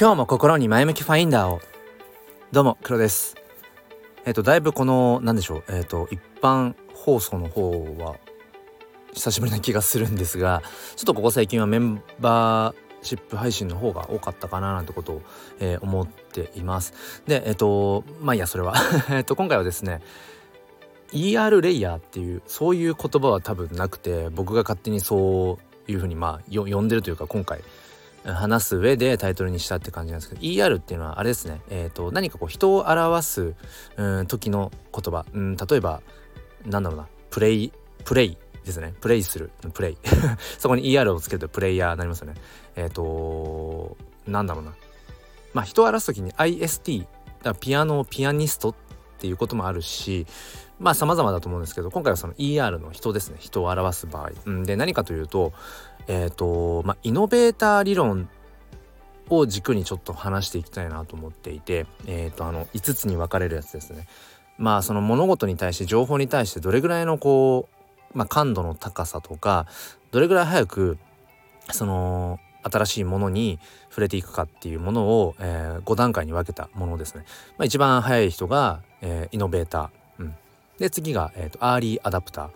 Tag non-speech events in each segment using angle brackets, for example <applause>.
今日も心に前向きファインダーを。どうも黒です。えっ、とだいぶこの何でしょうえっ、と一般放送の方は久しぶりな気がするんですがちょっとここ最近はメンバーシップ配信の方が多かったかななんてことを、えー、思っています。でえっ、とまあいいやそれは。<laughs> えっと今回はですね ER レイヤーっていうそういう言葉は多分なくて僕が勝手にそういうふうにまあ呼んでるというか今回話す上でタイトルにしたって感じなんですけど ER っていうのはあれですね、えーと、何かこう人を表す、うん、時の言葉、うん、例えばなんだろうな。プレイプレイですね。プレイするプレイ。<laughs> そこに ER をつけるとプレイヤーになりますよね。えっ、ー、となんだろうな。まあ人を表す時に IST だピアノをピアニストっていうこともあるしまあ様々だと思うんですけど今回はその ER の人ですね。人を表す場合、うん、で何かというとえっ、ー、とまあイノベーター理論を軸にちょっと話していきたいなと思っていてえっ、ー、とあの5つに分かれるやつですね。まあその物事に対して情報に対してどれぐらいのこう、まあ、感度の高さとかどれぐらい早くその新しいものに触れていくかっていうものを、えー、5段階に分けたものですね。まあ、一番早い人が、えー、イノベーター、うん、で次が、えーと、アーリーアダプター。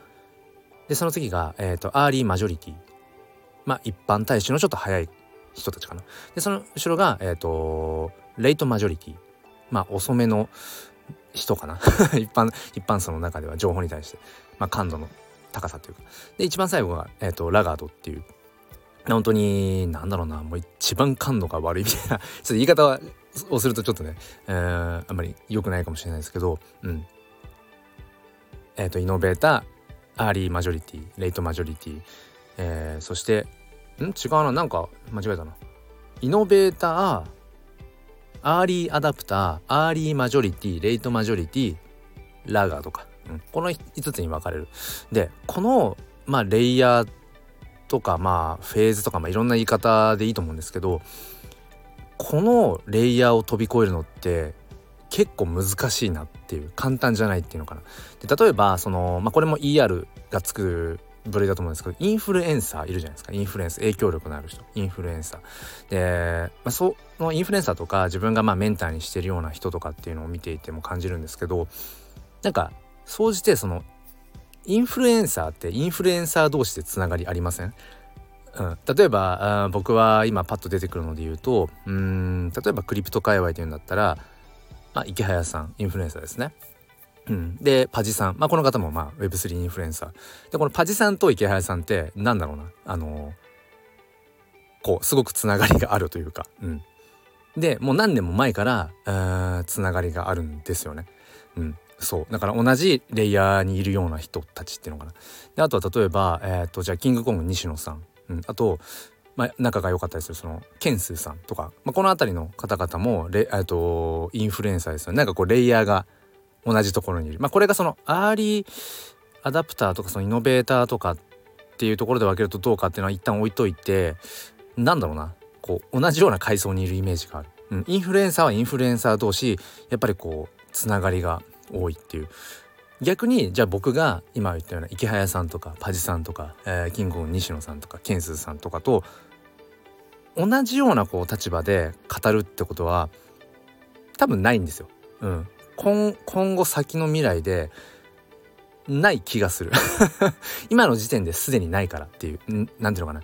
でその次が、えーと、アーリーマジョリティ。まあ一般大衆のちょっと早い人たちかな。でその後ろが、えーと、レイトマジョリティ。まあ遅めの人かな。<laughs> 一般一般層の中では情報に対して、まあ、感度の高さというか。で一番最後が、えー、とラガードっていう。本当になんだろうな。もう一番感度が悪いみたいな。<laughs> ちょっと言い方をするとちょっとね、えー、あんまり良くないかもしれないですけど。うん。えっ、ー、とイノベーターアーリーマジョリティレイトマジョリティ、えー、そしてん？違うな。なんか間違えたな。イノベーターアーリーアダプターアーリーマジョリティレイトマジョリティラガードとか、うん、この5つに分かれる。でこのまあレイヤーとかまあフェーズとかまあいろんな言い方でいいと思うんですけどこのレイヤーを飛び越えるのって結構難しいなっていう。簡単じゃないっていうのかな。で例えばその、まあ、これも ER がつく部類だと思うんですけどインフルエンサーいるじゃないですか。インフルエンス影響力のある人。インフルエンサー。で、まあ、そのインフルエンサーとか自分がまあメンターにしてるような人とかっていうのを見ていても感じるんですけどなんか総じてそのインフルエンサーってインフルエンサー同士でつながりありません？うん、例えばあ僕は今パッと出てくるので言うとうん例えばクリプト界隈というんだったらまあ、池早さんインフルエンサーですね。うん、でパジさん、まあ、この方もまあ Web3 インフルエンサー。でこのパジさんと池早さんってなんだろうな。あのこうすごくつながりがあるというか、うん、でもう何年も前からつながりがあるんですよね。うん、そう。だから同じレイヤーにいるような人たちっていうのかな。であとは例えば、えーと、じゃあキングコング西野さん、うん、あとまあ、仲が良かったりするそのケンスーさんとか、まあ、この辺りの方々もレとインフルエンサーですよね。なんかこうレイヤーが同じところにいる、まあ、これがそのアーリーアダプターとかそのイノベーターとかっていうところで分けるとどうかっていうのは一旦置いといてなんだろうな。こう同じような階層にいるイメージがある、うん、インフルエンサーはインフルエンサー同士やっぱりこうつながりが多いっていう。逆にじゃあ僕が今言ったような池早さんとかパジさんとか、えー、キングオン西野さんとかケンスさんとかと同じようなこう立場で語るってことは多分ないんですよ。うん、今今後先の未来でない気がする。<laughs> 今の時点ですでにないからっていう。何ていうのかな。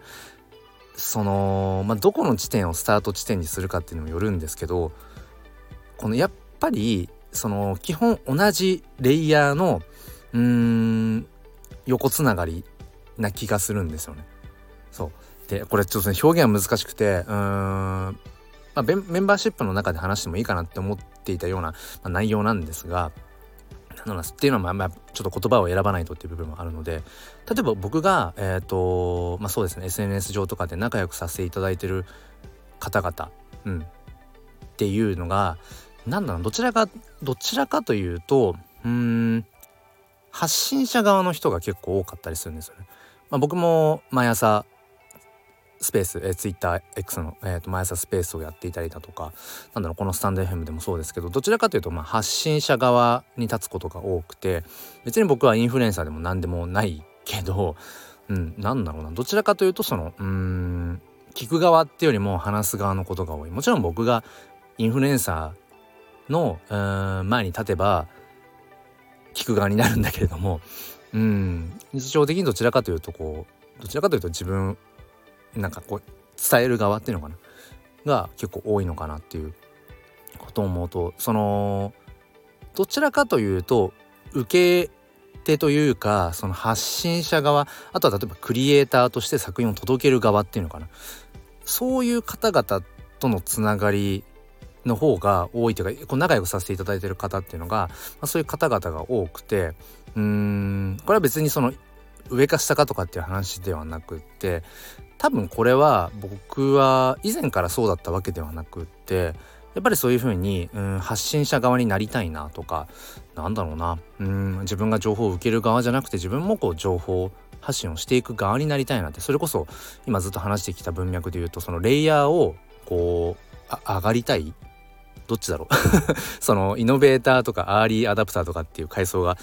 その、まあ、どこの地点をスタート地点にするかっていうのもよるんですけどこのやっぱりその基本同じレイヤーのうーん横つながりな気がするんですよね。そう。でこれちょっとね表現は難しくてうーん、まあ、メンバーシップの中で話してもいいかなって思っていたような、まあ、内容なんですがなのっていうのはまあちょっと言葉を選ばないとっていう部分もあるので例えば僕がえっ、ー、とまあそうですね SNS 上とかで仲良くさせていただいてる方々、うん、っていうのが何だろうどちらかどちらかというとうん発信者側の人が結構多かったりするんですよね。まあ、僕も毎朝スペース、えー、TwitterX の、えーと、毎朝スペースをやっていたりだとかなんだろうこのスタンド FM でもそうですけどどちらかというと、まあ、発信者側に立つことが多くて別に僕はインフルエンサーでも何でもないけど、うん、なんだろうな。どちらかというとそのうん聞く側っていうよりも話す側のことが多い。もちろん僕がインフルエンサーのうん前に立てば聞く側になるんだけれどもうん。日常的にどちらかというとこうどちらかというと自分なんかこう伝える側っていうのかな？が結構多いのかなっていうことを思うとそのどちらかというと受け手というかその発信者側あとは例えばクリエイターとして作品を届ける側っていうのかな？そういう方々とのつながりの方が多いというかこう仲良くさせていただいてる方っていうのが、まあ、そういう方々が多くてうーんこれは別にその上か下かとかっていう話ではなくって多分これは僕は以前からそうだったわけではなくってやっぱりそういう風に、うん、発信者側になりたいなとかなんだろうな。うん自分が情報を受ける側じゃなくて自分もこう情報発信をしていく側になりたいなってそれこそ今ずっと話してきた文脈で言うとそのレイヤーをこう上がりたい。どっちだろう。<laughs> そのイノベーターとかアーリーアダプターとかっていう階層が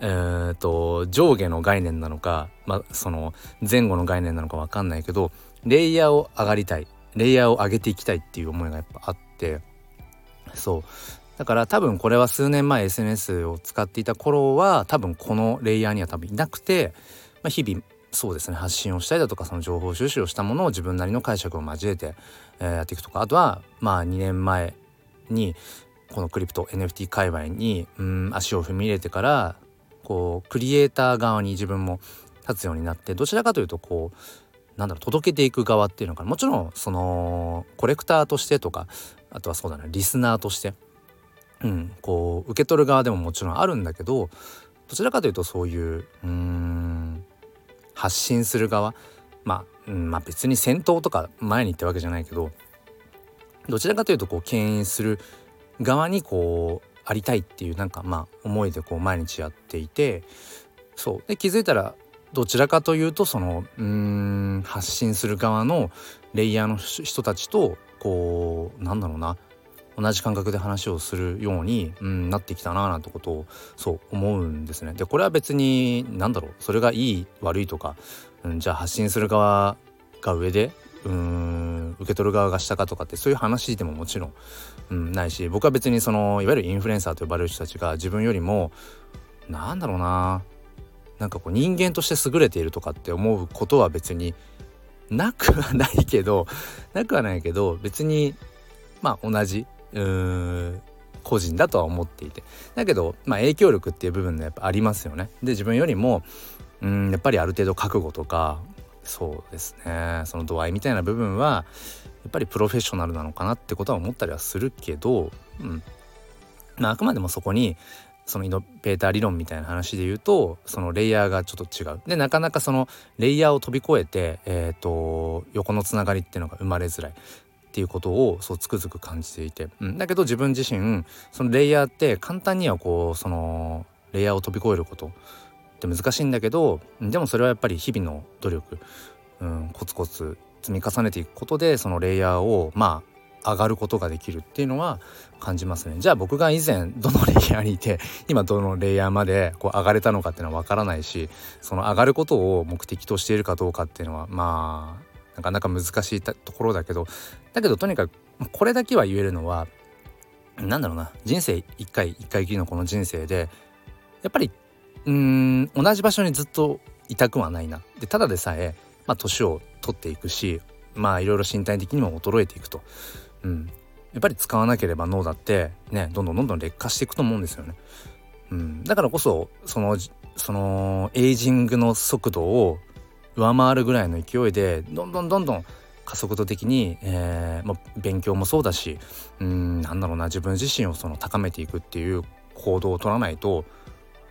えーと、上下の概念なのか、まあ、その前後の概念なのか分かんないけどレイヤーを上がりたい。レイヤーを上げていきたいっていう思いがやっぱあって。そう。だから多分これは数年前 SNS を使っていた頃は多分このレイヤーには多分いなくて、まあ、日々そうですね発信をしたりだとかその情報収集をしたものを自分なりの解釈を交えて、えー、やっていくとか。あとはまあ2年前にこのクリプト NFT 界隈にうん足を踏み入れてからこうクリエイター側に自分も立つようになってどちらかというとこうなんだろう届けていく側っていうのかな。もちろんそのコレクターとしてとかあとはそうだなリスナーとして、うん、こう受け取る側でももちろんあるんだけどどちらかというとそういううん発信する側まあ、うん、まあ別に戦闘とか前に行ったわけじゃないけどどちらかというとこう牽引する側にこうありたいっていうなんかまあ思いでこう毎日やっていてそうで気づいたらどちらかというとそのうん発信する側のレイヤーの人たちとこうなんだろうな同じ感覚で話をするように、うん、なってきたななんてことをそう思うんですね。でこれは別に何だろうそれがいい悪いとか、うん、じゃあ発信する側が上でうん受け取る側が下かとかってそういう話でももちろん、うん、ないし僕は別にそのいわゆるインフルエンサーと呼ばれる人たちが自分よりもなんだろうななんかこう人間として優れているとかって思うことは別になくはないけど <laughs> なくはないけど別にまあ同じうん個人だとは思っていてだけど、まあ、影響力っていう部分でやっぱありますよね。で自分よりもうんやっぱりある程度覚悟とかそうですね。その度合いみたいな部分はやっぱりプロフェッショナルなのかなってことは思ったりはするけど、うん。まあ、あくまでもそこにそのイノベーター理論みたいな話で言うとそのレイヤーがちょっと違う。でなかなかそのレイヤーを飛び越えて、えーと、横のつながりっていうのが生まれづらい。っていうことをそうつくづく感じていて、うん、だけど自分自身そのレイヤーって簡単にはこうそのレイヤーを飛び越えることって難しいんだけどでもそれはやっぱり日々の努力、うん、コツコツ積み重ねていくことでそのレイヤーをまあ上がることができるっていうのは感じますね。じゃあ僕が以前どのレイヤーにいて今どのレイヤーまでこう上がれたのかっていうのは分からないしその上がることを目的としているかどうかっていうのはまあなかなか難しいところだけどだけどとにかくこれだけは言えるのは何だろうな人生一回一回きりのこの人生でやっぱりうん同じ場所にずっといたくはないな。でただでさえまあ年を取っていくしまあいろいろ身体的にも衰えていくと。うん、やっぱり使わなければ脳だってねどんどんどんどん劣化していくと思うんですよね。うん、だからこそそのそのエイジングの速度を上回るぐらいの勢いでどんどんどんどん加速度的に、えーまあ、勉強もそうだしうんなんだろうな自分自身をその高めていくっていう行動を取らないと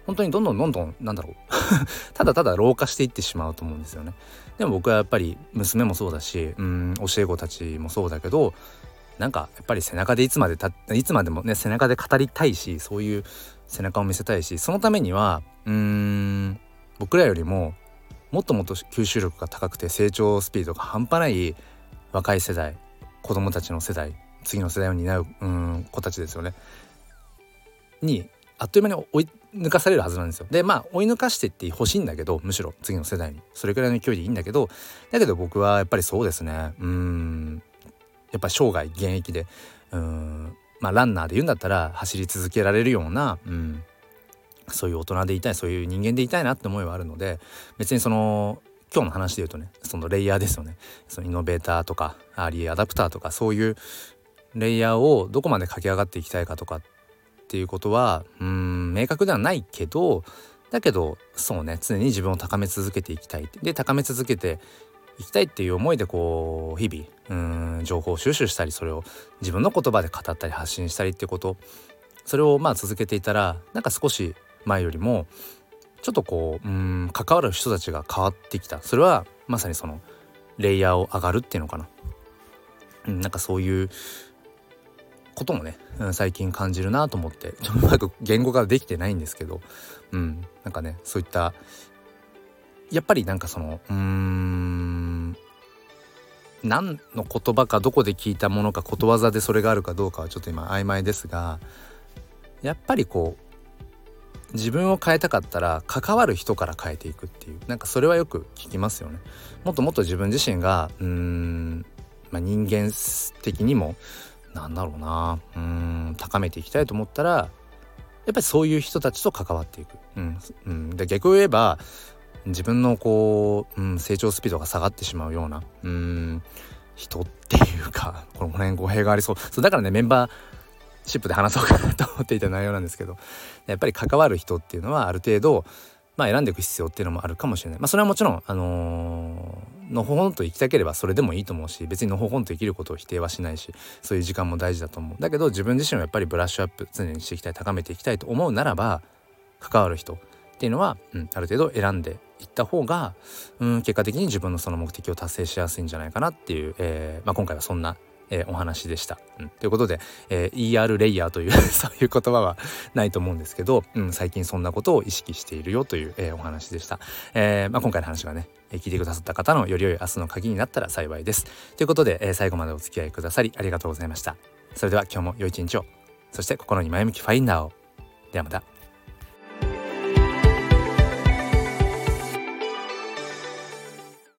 本当にどんどんどんどんなんだろう <laughs> ただただ老化していってしまうと思うんですよね。でも僕はやっぱり娘もそうだしうん教え子たちもそうだけどなんかやっぱり背中でいつまでたいつまでもね背中で語りたいしそういう背中を見せたいしそのためにはうん僕らよりももっともっと吸収力が高くて成長スピードが半端ない若い世代子供たちの世代次の世代を担ううん子たちですよねにあっという間に追い抜かされるはずなんですよ。でまあ追い抜かしてってほしいんだけどむしろ次の世代に。それくらいの勢いでいいんだけどだけど僕はやっぱりそうですね。うん。やっぱ生涯現役でうん。まあランナーで言うんだったら走り続けられるような、うん、そういう大人でいたいそういう人間でいたいなって思いはあるので別にその今日の話で言うとねそのレイヤーですよね。そのイノベーターとかアーリーアダプターとかそういうレイヤーをどこまで駆け上がっていきたいかとかっていうことはうん明確ではないけどだけどそうね常に自分を高め続けていきたい。で高め続けていきたいっていう思いでこう日々うん情報収集したりそれを自分の言葉で語ったり発信したりっていうこと。それをまあ続けていたらなんか少し前よりもちょっとこううん関わる人たちが変わってきた。それはまさにそのレイヤーを上がるっていうのかな、うん、なんかそういうこともね、最近感じるなと思ってちょっとうまく言語化できてないんですけどうんなんかねそういったやっぱりなんかそのうーん何の言葉かどこで聞いたものかことわざでそれがあるかどうかはちょっと今曖昧ですがやっぱりこう自分を変えたかったら関わる人から変えていくっていうなんかそれはよく聞きますよね。もっともっと自分自身がうーん、まあ、人間的にもなんだろうな。うん高めていきたいと思ったらやっぱりそういう人たちと関わっていく。うんうん、で逆を言えば自分のこう、うん、成長スピードが下がってしまうようなうん人っていうかこの辺語弊がありそう。そうだからねメンバーシップで話そうかなと思っていた内容なんですけどやっぱり関わる人っていうのはある程度まあ選んでいく必要っていうのもあるかもしれない。まあそれはもちろんあのー、のほほんと生きたければそれでもいいと思うし別にのほほんと生きることを否定はしないしそういう時間も大事だと思う。だけど自分自身はやっぱりブラッシュアップ常にしていきたい高めていきたいと思うならば関わる人っていうのは、うん、ある程度選んでいった方が、うん、結果的に自分のその目的を達成しやすいんじゃないかなっていう、えーまあ、今回はそんなえー、お話でした。うん、ということで、えー、ER レイヤーという <laughs> そういう言葉はないと思うんですけど、うん、最近そんなことを意識しているよという、えー、お話でした。えーまあ、今回の話がねえ、聞いてくださった方のより良い明日の鍵になったら幸いです。ということで、えー、最後までお付き合いくださりありがとうございました。それでは今日も良い一日を、そして心に前向きファインダーを。ではまた。